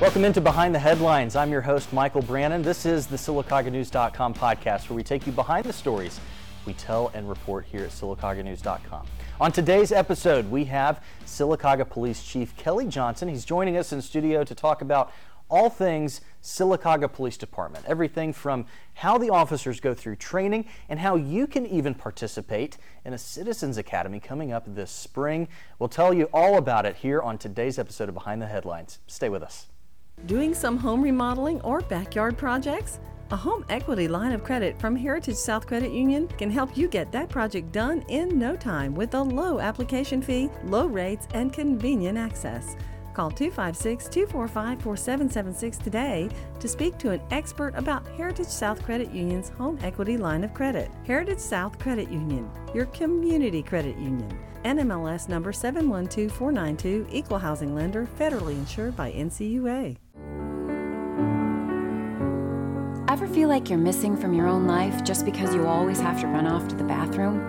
Welcome into Behind the Headlines. I'm your host, Michael Brannon. This is the SylacaugaNews.com podcast where we take you behind the stories we tell and report here at SylacaugaNews.com. On today's episode, we have Sylacauga Police Chief Kelly Johnson. He's joining us in studio to talk about all things Sylacauga Police Department. Everything from how the officers go through training and how you can even participate in a Citizens Academy coming up this spring. We'll tell you all about it here on today's episode of Behind the Headlines. Stay with us. Doing some home remodeling or backyard projects? A home equity line of credit from Heritage South Credit Union can help you get that project done in no time with a low application fee, low rates, and convenient access. Call 256 245 4776 today to speak to an expert about Heritage South Credit Union's home equity line of credit. Heritage South Credit Union, your community credit union. NMLS number 712492, equal housing lender, federally insured by NCUA. Ever feel like you're missing from your own life just because you always have to run off to the bathroom?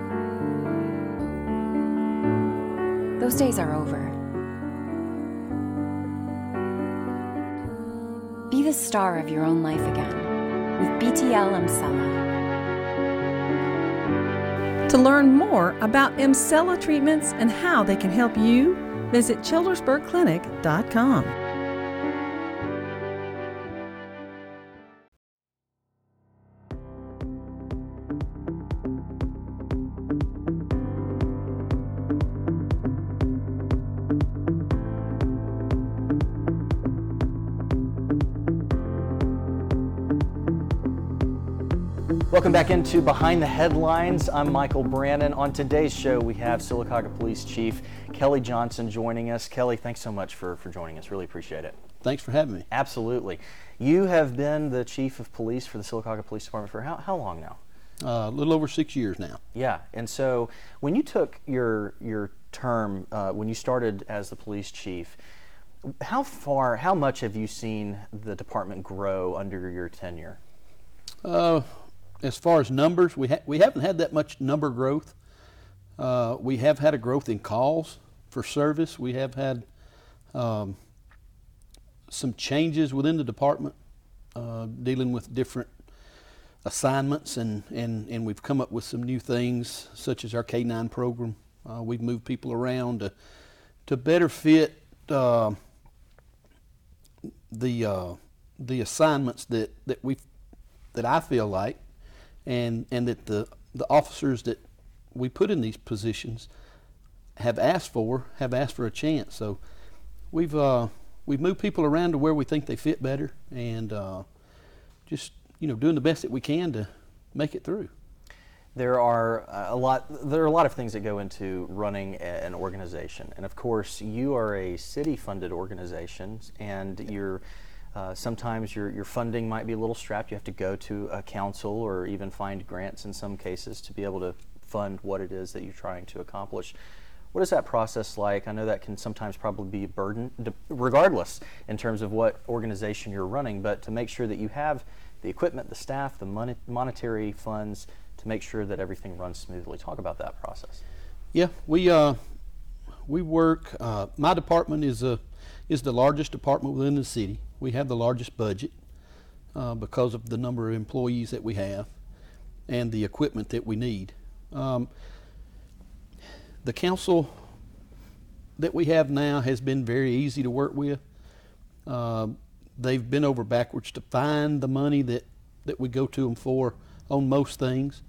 Those days are over. Be the star of your own life again with BTL Emsella. To learn more about Emsella treatments and how they can help you, visit childersburgclinic.com. Welcome back into Behind the Headlines. I'm Michael Brannon. On today's show, we have Sylacauga Police Chief Kelly Johnson joining us. Kelly, thanks so much for, for joining us. Really appreciate it. Thanks for having me. Absolutely. You have been the Chief of Police for the Sylacauga Police Department for how, how long now? Uh, a little over six years now. Yeah, and so when you took your your term, uh, when you started as the police chief, how far, how much have you seen the department grow under your tenure? Uh, as far as numbers, we ha- we haven't had that much number growth. Uh, we have had a growth in calls for service. We have had um, some changes within the department, uh, dealing with different assignments, and, and, and we've come up with some new things, such as our K9 program. Uh, we've moved people around to, to better fit uh, the, uh, the assignments that, that, we that I feel like and and that the the officers that we put in these positions have asked for have asked for a chance. So we've uh, we've moved people around to where we think they fit better, and uh, just you know doing the best that we can to make it through. There are a lot. There are a lot of things that go into running an organization, and of course, you are a city-funded organization, and you're uh, sometimes your, your funding might be a little strapped. You have to go to a council or even find grants in some cases to be able to fund what it is that you're trying to accomplish. What is that process like? I know that can sometimes probably be a burden, regardless in terms of what organization you're running, but to make sure that you have the equipment, the staff, the monetary funds to make sure that everything runs smoothly. Talk about that process. Yeah, we uh, we work. Uh, my department is a is the largest department within the city. We have the largest budget uh, because of the number of employees that we have and the equipment that we need. Um, the council that we have now has been very easy to work with. Uh, they've been over backwards to find the money that, that we go to them for on most things.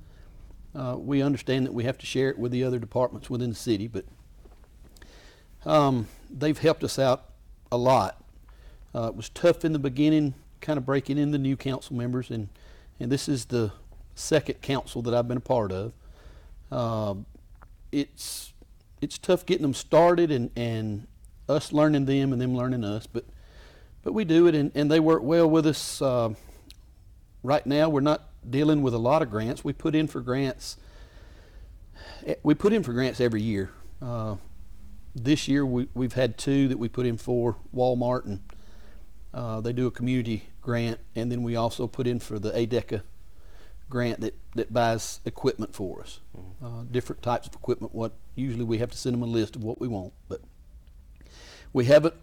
Uh, we understand that we have to share it with the other departments within the city, but um, they've helped us out a lot. Uh, it was tough in the beginning, kind of breaking in the new council members, and, and this is the second council that I've been a part of. Uh, it's it's tough getting them started and, and us learning them and them learning us, but but we do it and, and they work well with us. Uh, right now, we're not dealing with a lot of grants. We put in for grants. Eh, we put in for grants every year. Uh, this year we, we've had two that we put in for Walmart and uh, they do a community grant and then we also put in for the ADECA grant that, that buys equipment for us mm-hmm. uh, different types of equipment what usually we have to send them a list of what we want but we haven't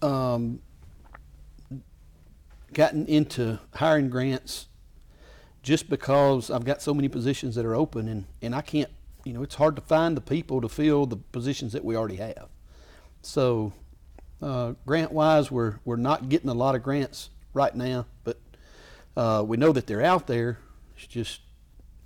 um, gotten into hiring grants just because I've got so many positions that are open and, and I can't, you know, it's hard to find the people to fill the positions that we already have. So, uh, grant wise, we're, we're not getting a lot of grants right now, but uh, we know that they're out there. It's just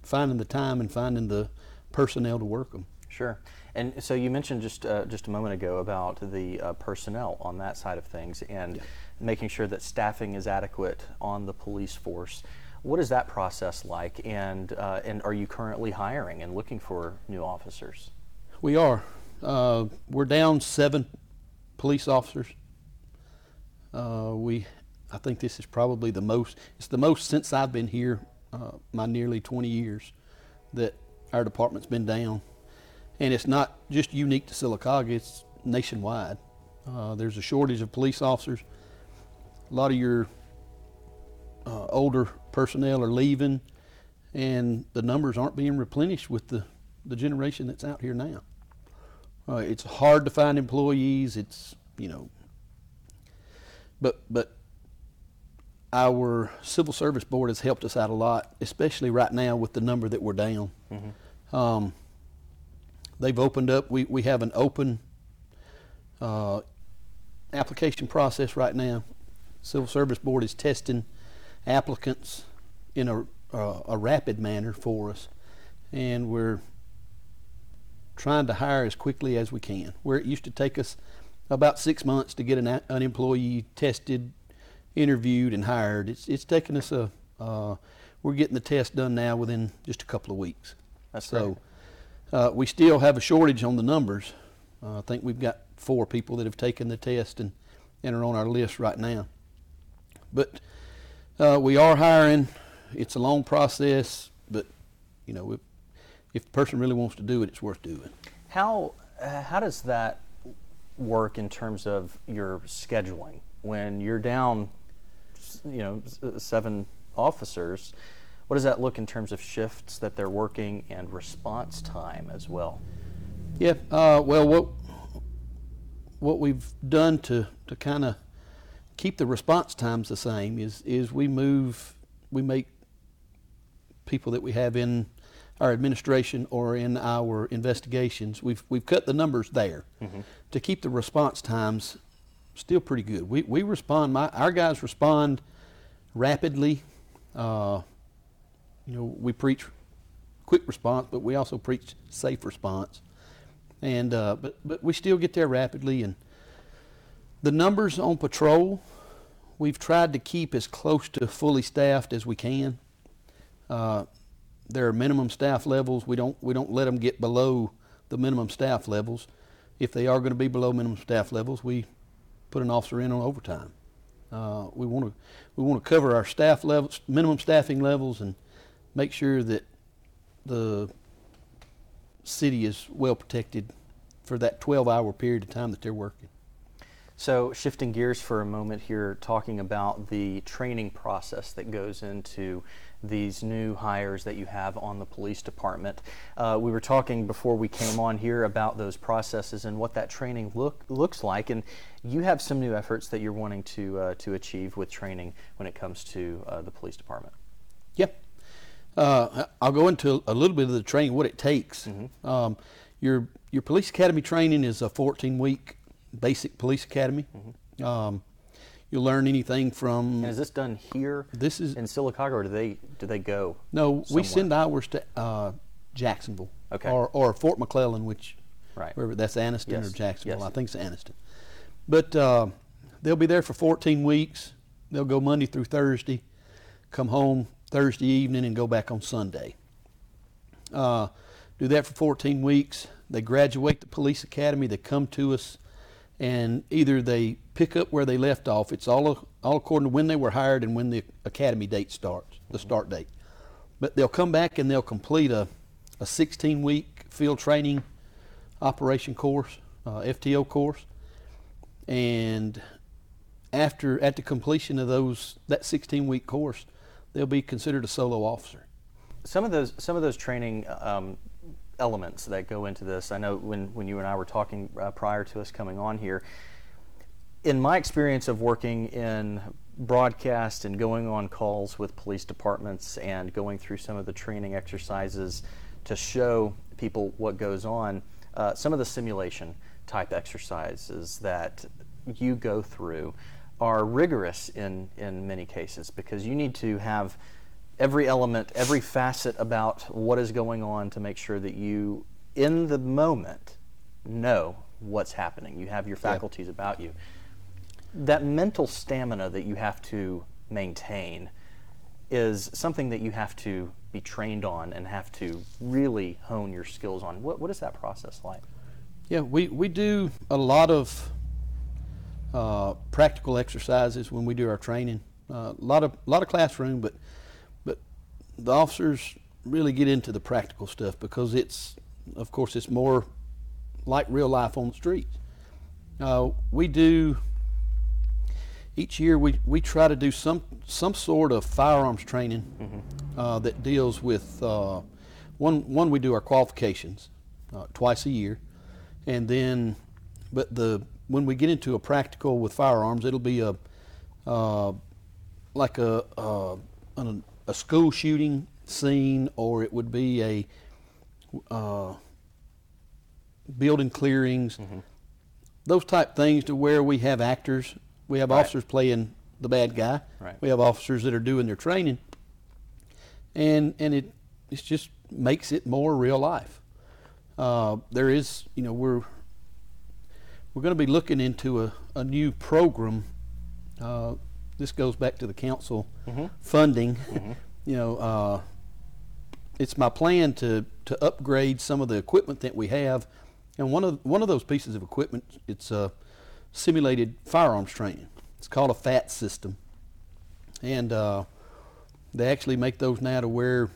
finding the time and finding the personnel to work them. Sure. And so you mentioned just uh, just a moment ago about the uh, personnel on that side of things and making sure that staffing is adequate on the police force. What is that process like? And uh, and are you currently hiring and looking for new officers? We are. Uh, we're down seven police officers. Uh, we, I think this is probably the most. It's the most since I've been here, uh, my nearly 20 years, that our department's been down, and it's not just unique to Sylacauga. It's nationwide. Uh, there's a shortage of police officers. A lot of your uh, older personnel are leaving, and the numbers aren't being replenished with the, the generation that's out here now. Uh, it's hard to find employees. It's you know, but but our civil service board has helped us out a lot, especially right now with the number that we're down. Um, they've opened up. We we have an open uh, application process right now. Civil Service Board is testing applicants in a uh, a rapid manner for us, and we're trying to hire as quickly as we can. Where it used to take us about six months to get an, an employee tested, interviewed, and hired, it's it's taken us a uh, we're getting the test done now within just a couple of weeks. That's so. Uh, we still have a shortage on the numbers. Uh, I think we've got four people that have taken the test and, and are on our list right now. But uh, we are hiring. It's a long process, but you know, if, the person really wants to do it, it's worth doing. How uh, how does that work in terms of your scheduling when you're down, you know, uh, seven officers? What does that look in terms of shifts that they're working and response time as well? Yeah. Uh, well, what what we've done to to kind of keep the response times the same is is we move we make people that we have in our administration or in our investigations we've we've cut the numbers there to keep the response times still pretty good. We we respond my our guys respond rapidly. Uh, you know, we preach quick response, but we also preach safe response. And uh, but but we still get there rapidly, and the numbers on patrol, we've tried to keep as close to fully staffed as we can. Uh, there are minimum staff levels. We don't we don't let them get below the minimum staff levels. If they are going to be below minimum staff levels, we put an officer in on overtime. Uh, we want to we want to cover our staff levels, minimum staffing levels, and make sure that the city is well protected for that 12 hour period of time that they're working. So, shifting gears for a moment here, talking about the training process that goes into these new hires that you have on the police department. Uh, we were talking before we came on here about those processes and what that training look looks like, and you have some new efforts that you're wanting to uh, to achieve with training when it comes to uh, the police department. Yep. Uh, I'll go into a little bit of the training, what it takes. Um, your your police academy training is a 14 week basic police academy. Um, you'll learn anything from And is this done here This is- in Sylacauga, or do they do they go? no, we send ours to uh, Jacksonville Okay. or or Fort McClellan, which Right. wherever that's Anniston Yes, or Jacksonville. yes. I think it's Anniston. But uh, they'll be there for 14 weeks. They'll go Monday through Thursday, come home Thursday evening, and go back on Sunday. Uh, do that for 14 weeks. They graduate the police academy. They come to us, and either they pick up where they left off. It's all all according to when they were hired and when the academy date starts, the start date. But they'll come back and they'll complete a, a 16 week field training operation course, uh, FTO course, and after at the completion of those that 16 week course, they'll be considered a solo officer. some of those some of those training um, elements that go into this. I know when when you and I were talking uh, prior to us coming on here. In my experience of working in broadcast and going on calls with police departments and going through some of the training exercises to show people what goes on, uh, some of the simulation type exercises that you go through are rigorous in, in many cases because you need to have every element, every facet about what is going on to make sure that you, in the moment, know what's happening. You have your faculties about you. That mental stamina that you have to maintain is something that you have to be trained on and have to really hone your skills on. What, what is that process like? Yeah, we, we do a lot of uh, practical exercises when we do our training. Uh, a lot of lot of classroom, but the officers really get into the practical stuff because it's, of course, it's more like real life on the streets. Uh, we do each year we, we try to do some some sort of firearms training Mm-hmm. uh, that deals with uh, one one we do our qualifications uh, twice a year, and then but the when we get into a practical with firearms, it'll be a uh, like a, uh, an, a school shooting scene, or it would be a uh, building clearings, those type things to where we have actors, we have Right. officers playing the bad guy, Right. we have officers that are doing their training, and and it it just makes it more real life. Uh, there is, you know, we're we're going to be looking into a, a new program. Uh, this goes back to the council funding. you know, uh, it's my plan to, to upgrade some of the equipment that we have. And one of, one of those pieces of equipment, it's a simulated firearms training. It's called a FAT system. And uh, they actually make those now to where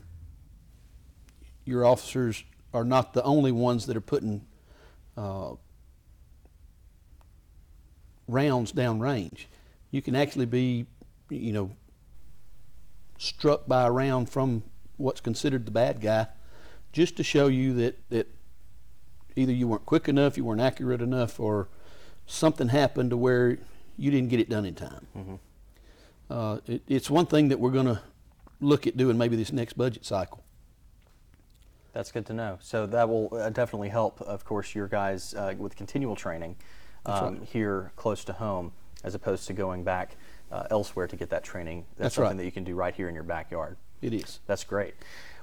your officers are not the only ones that are putting uh, rounds down range. You can actually be, you know, struck by a round from what's considered the bad guy, just to show you that that either you weren't quick enough, you weren't accurate enough, or something happened to where you didn't get it done in time. Uh, it, it's one thing that we're going to look at doing maybe this next budget cycle. That's good to know. So that will uh, definitely help, of course, your guys uh, with continual training um, right. here close to home, as opposed to going back uh, elsewhere to get that training. That's, That's something right. that you can do right here in your backyard. It is. That's great.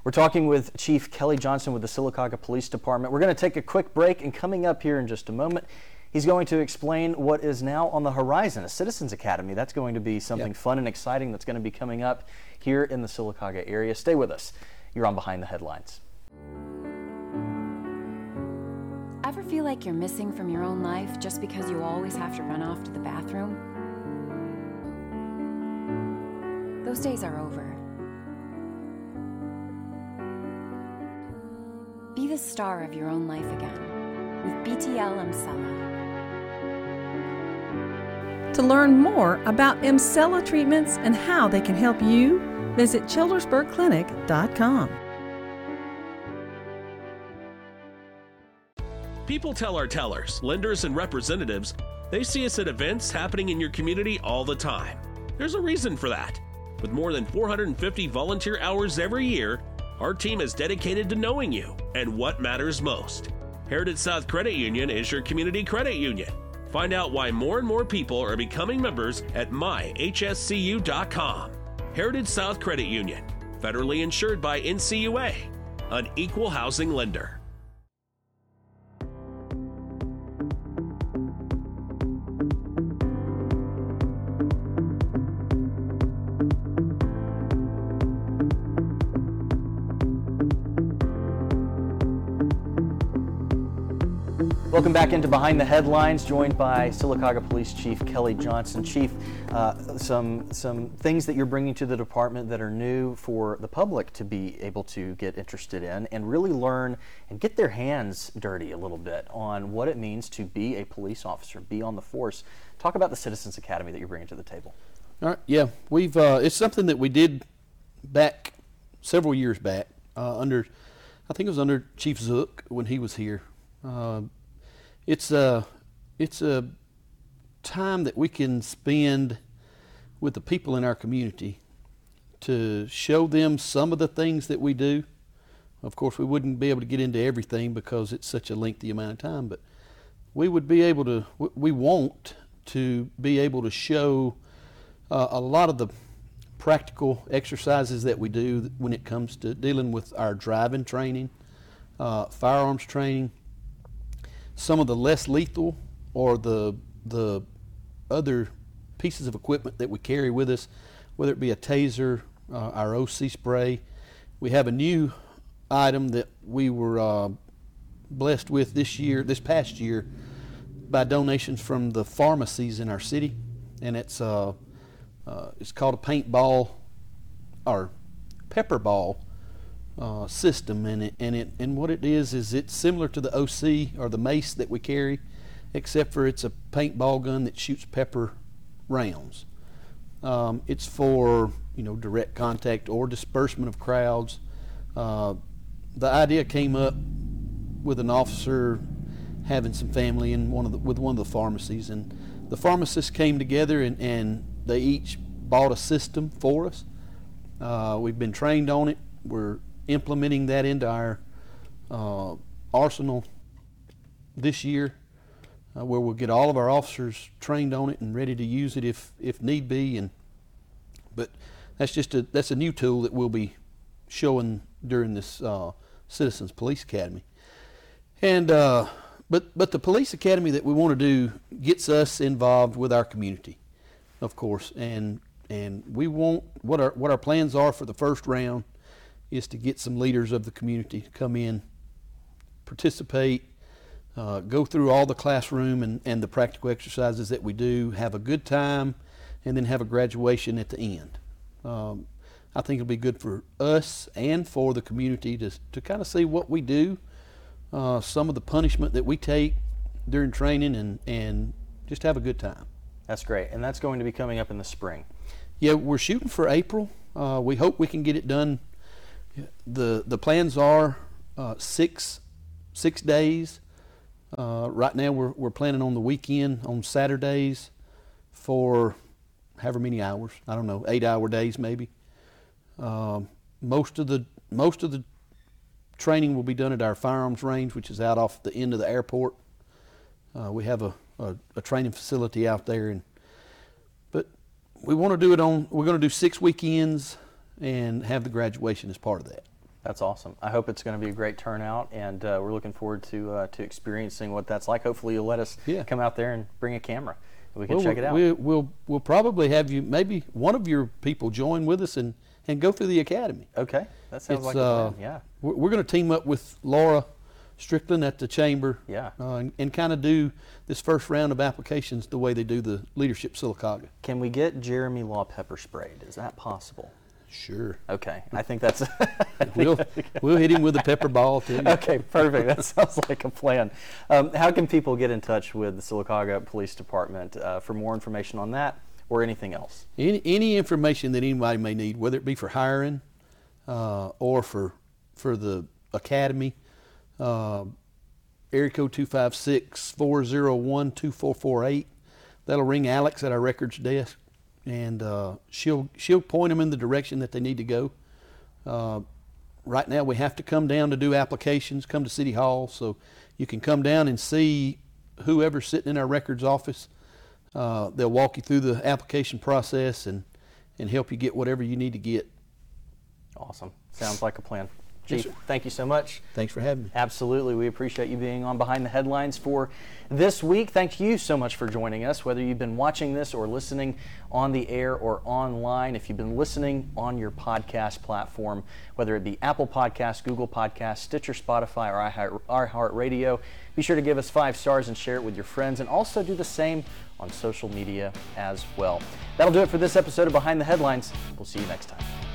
We're talking with Chief Kelly Johnson with the Sylacauga Police Department. We're going to take a quick break, and coming up here in just a moment, he's going to explain what is now on the horizon a Citizens Academy. That's going to be something Yep. fun and exciting that's going to be coming up here in the Sylacauga area. Stay with us. You're on Behind the Headlines. Ever feel like you're missing from your own life just because you always have to run off to the bathroom? Those days are over. Be the star of your own life again with BTL Emsella. To learn more about Emsella treatments and how they can help you, visit childersburgclinic.com. People tell our tellers, lenders, and representatives they see us at events happening in your community all the time. There's a reason for that. With more than 450 volunteer hours every year, our team is dedicated to knowing you and what matters most. Heritage South Credit Union is your community credit union. Find out why more and more people are becoming members at myhscu.com. Heritage South Credit Union, federally insured by NCUA, an equal housing lender. Welcome back into Behind the Headlines, joined by Sylacauga Police Chief Kelly Johnson. Chief, uh, some some things that you're bringing to the department that are new for the public to be able to get interested in and really learn and get their hands dirty a little bit on what it means to be a police officer, be on the force. Talk about the Citizens Academy that you're bringing to the table. All right. Yeah, we've. Uh, it's something that we did back several years back uh, under, I think it was under Chief Zook when he was here. Uh, it's a, it's a time that we can spend with the people in our community to show them some of the things that we do. Of course, we wouldn't be able to get into everything because it's such a lengthy amount of time, but we would be able to, we want to be able to show uh, a lot of the practical exercises that we do when it comes to dealing with our driving training, uh, firearms training, some of the less lethal or the the other pieces of equipment that we carry with us, whether it be a taser, uh, our OC spray. We have a new item that we were uh, blessed with this year, this past year, by donations from the pharmacies in our city, and it's uh, uh, it's called a paintball or pepper ball uh, system, and it and it and what it is is it's similar to the OC or the mace that we carry, except for it's a paintball gun that shoots pepper rounds. Um, it's for you know direct contact or disbursement of crowds. Uh, the idea came up with an officer having some family in one of the, with one of the pharmacies, and the pharmacists came together and, and they each bought a system for us. Uh, we've been trained on it. We're implementing that into our uh, arsenal this year, uh, where we'll get all of our officers trained on it and ready to use it if if need be. And but that's just a that's a new tool that we'll be showing during this uh, Citizens Police Academy. And uh, but but the police academy that we want to do gets us involved with our community, of course, and and we want what our what our plans are for the first round is to get some leaders of the community to come in, participate, uh, go through all the classroom and, and the practical exercises that we do, have a good time, and then have a graduation at the end. Um, I think it'll be good for us and for the community to, to kind of see what we do, uh, some of the punishment that we take during training, and, and just have a good time. That's great. And that's going to be coming up in the spring. Yeah, we're shooting for April. Uh, we hope we can get it done. The the plans are uh, six six days. Uh, right now, we're we're planning on the weekend on Saturdays for however many hours. I don't know, eight hour days maybe. Um, most of the most of the training will be done at our firearms range, which is out off the end of the airport. Uh, we have a, a, a training facility out there, and but we want to do it on. We're going to do six weekends and have the graduation as part of that. That's awesome. I hope it's going to be a great turnout, and uh, we're looking forward to uh, to experiencing what that's like. Hopefully, you'll let us Yeah. come out there and bring a camera. We can Well, check it out. We'll, we'll we'll probably have you maybe one of your people join with us and and go through the academy. okay, that sounds It's, like uh. Yeah. We're, we're going to team up with Laura Strickland at the chamber. Yeah. Uh, and, and kind of do this first round of applications the way they do the leadership Sylacauga. Can we get Jeremy Law pepper sprayed? Is that possible? Sure. Okay, I think that's. We'll we'll hit him with a pepper ball too. okay, perfect. That sounds like a plan. Um, how can people get in touch with the Sylacauga Police Department uh, for more information on that or anything else? Any any information that anybody may need, whether it be for hiring uh, or for for the academy, uh, area code 256-401-2448. That'll ring Alex at our records desk, and uh, she'll she'll point them in the direction that they need to go. Uh, right now, we have to come down to do applications, come to City Hall, so you can come down and see whoever's sitting in our records office. Uh, they'll walk you through the application process and, and help you get whatever you need to get. Awesome. Sounds like a plan. Yes, Chief, sir. thank you so much. Thanks for having me. Absolutely. We appreciate you being on Behind the Headlines for this week. Thank you so much for joining us, whether you've been watching this or listening on the air or online. If you've been listening on your podcast platform, whether it be Apple Podcasts, Google Podcasts, Stitcher, Spotify, or iHeart- iHeartRadio, be sure to give us five stars and share it with your friends, and also do the same on social media as well. That'll do it for this episode of Behind the Headlines. We'll see you next time.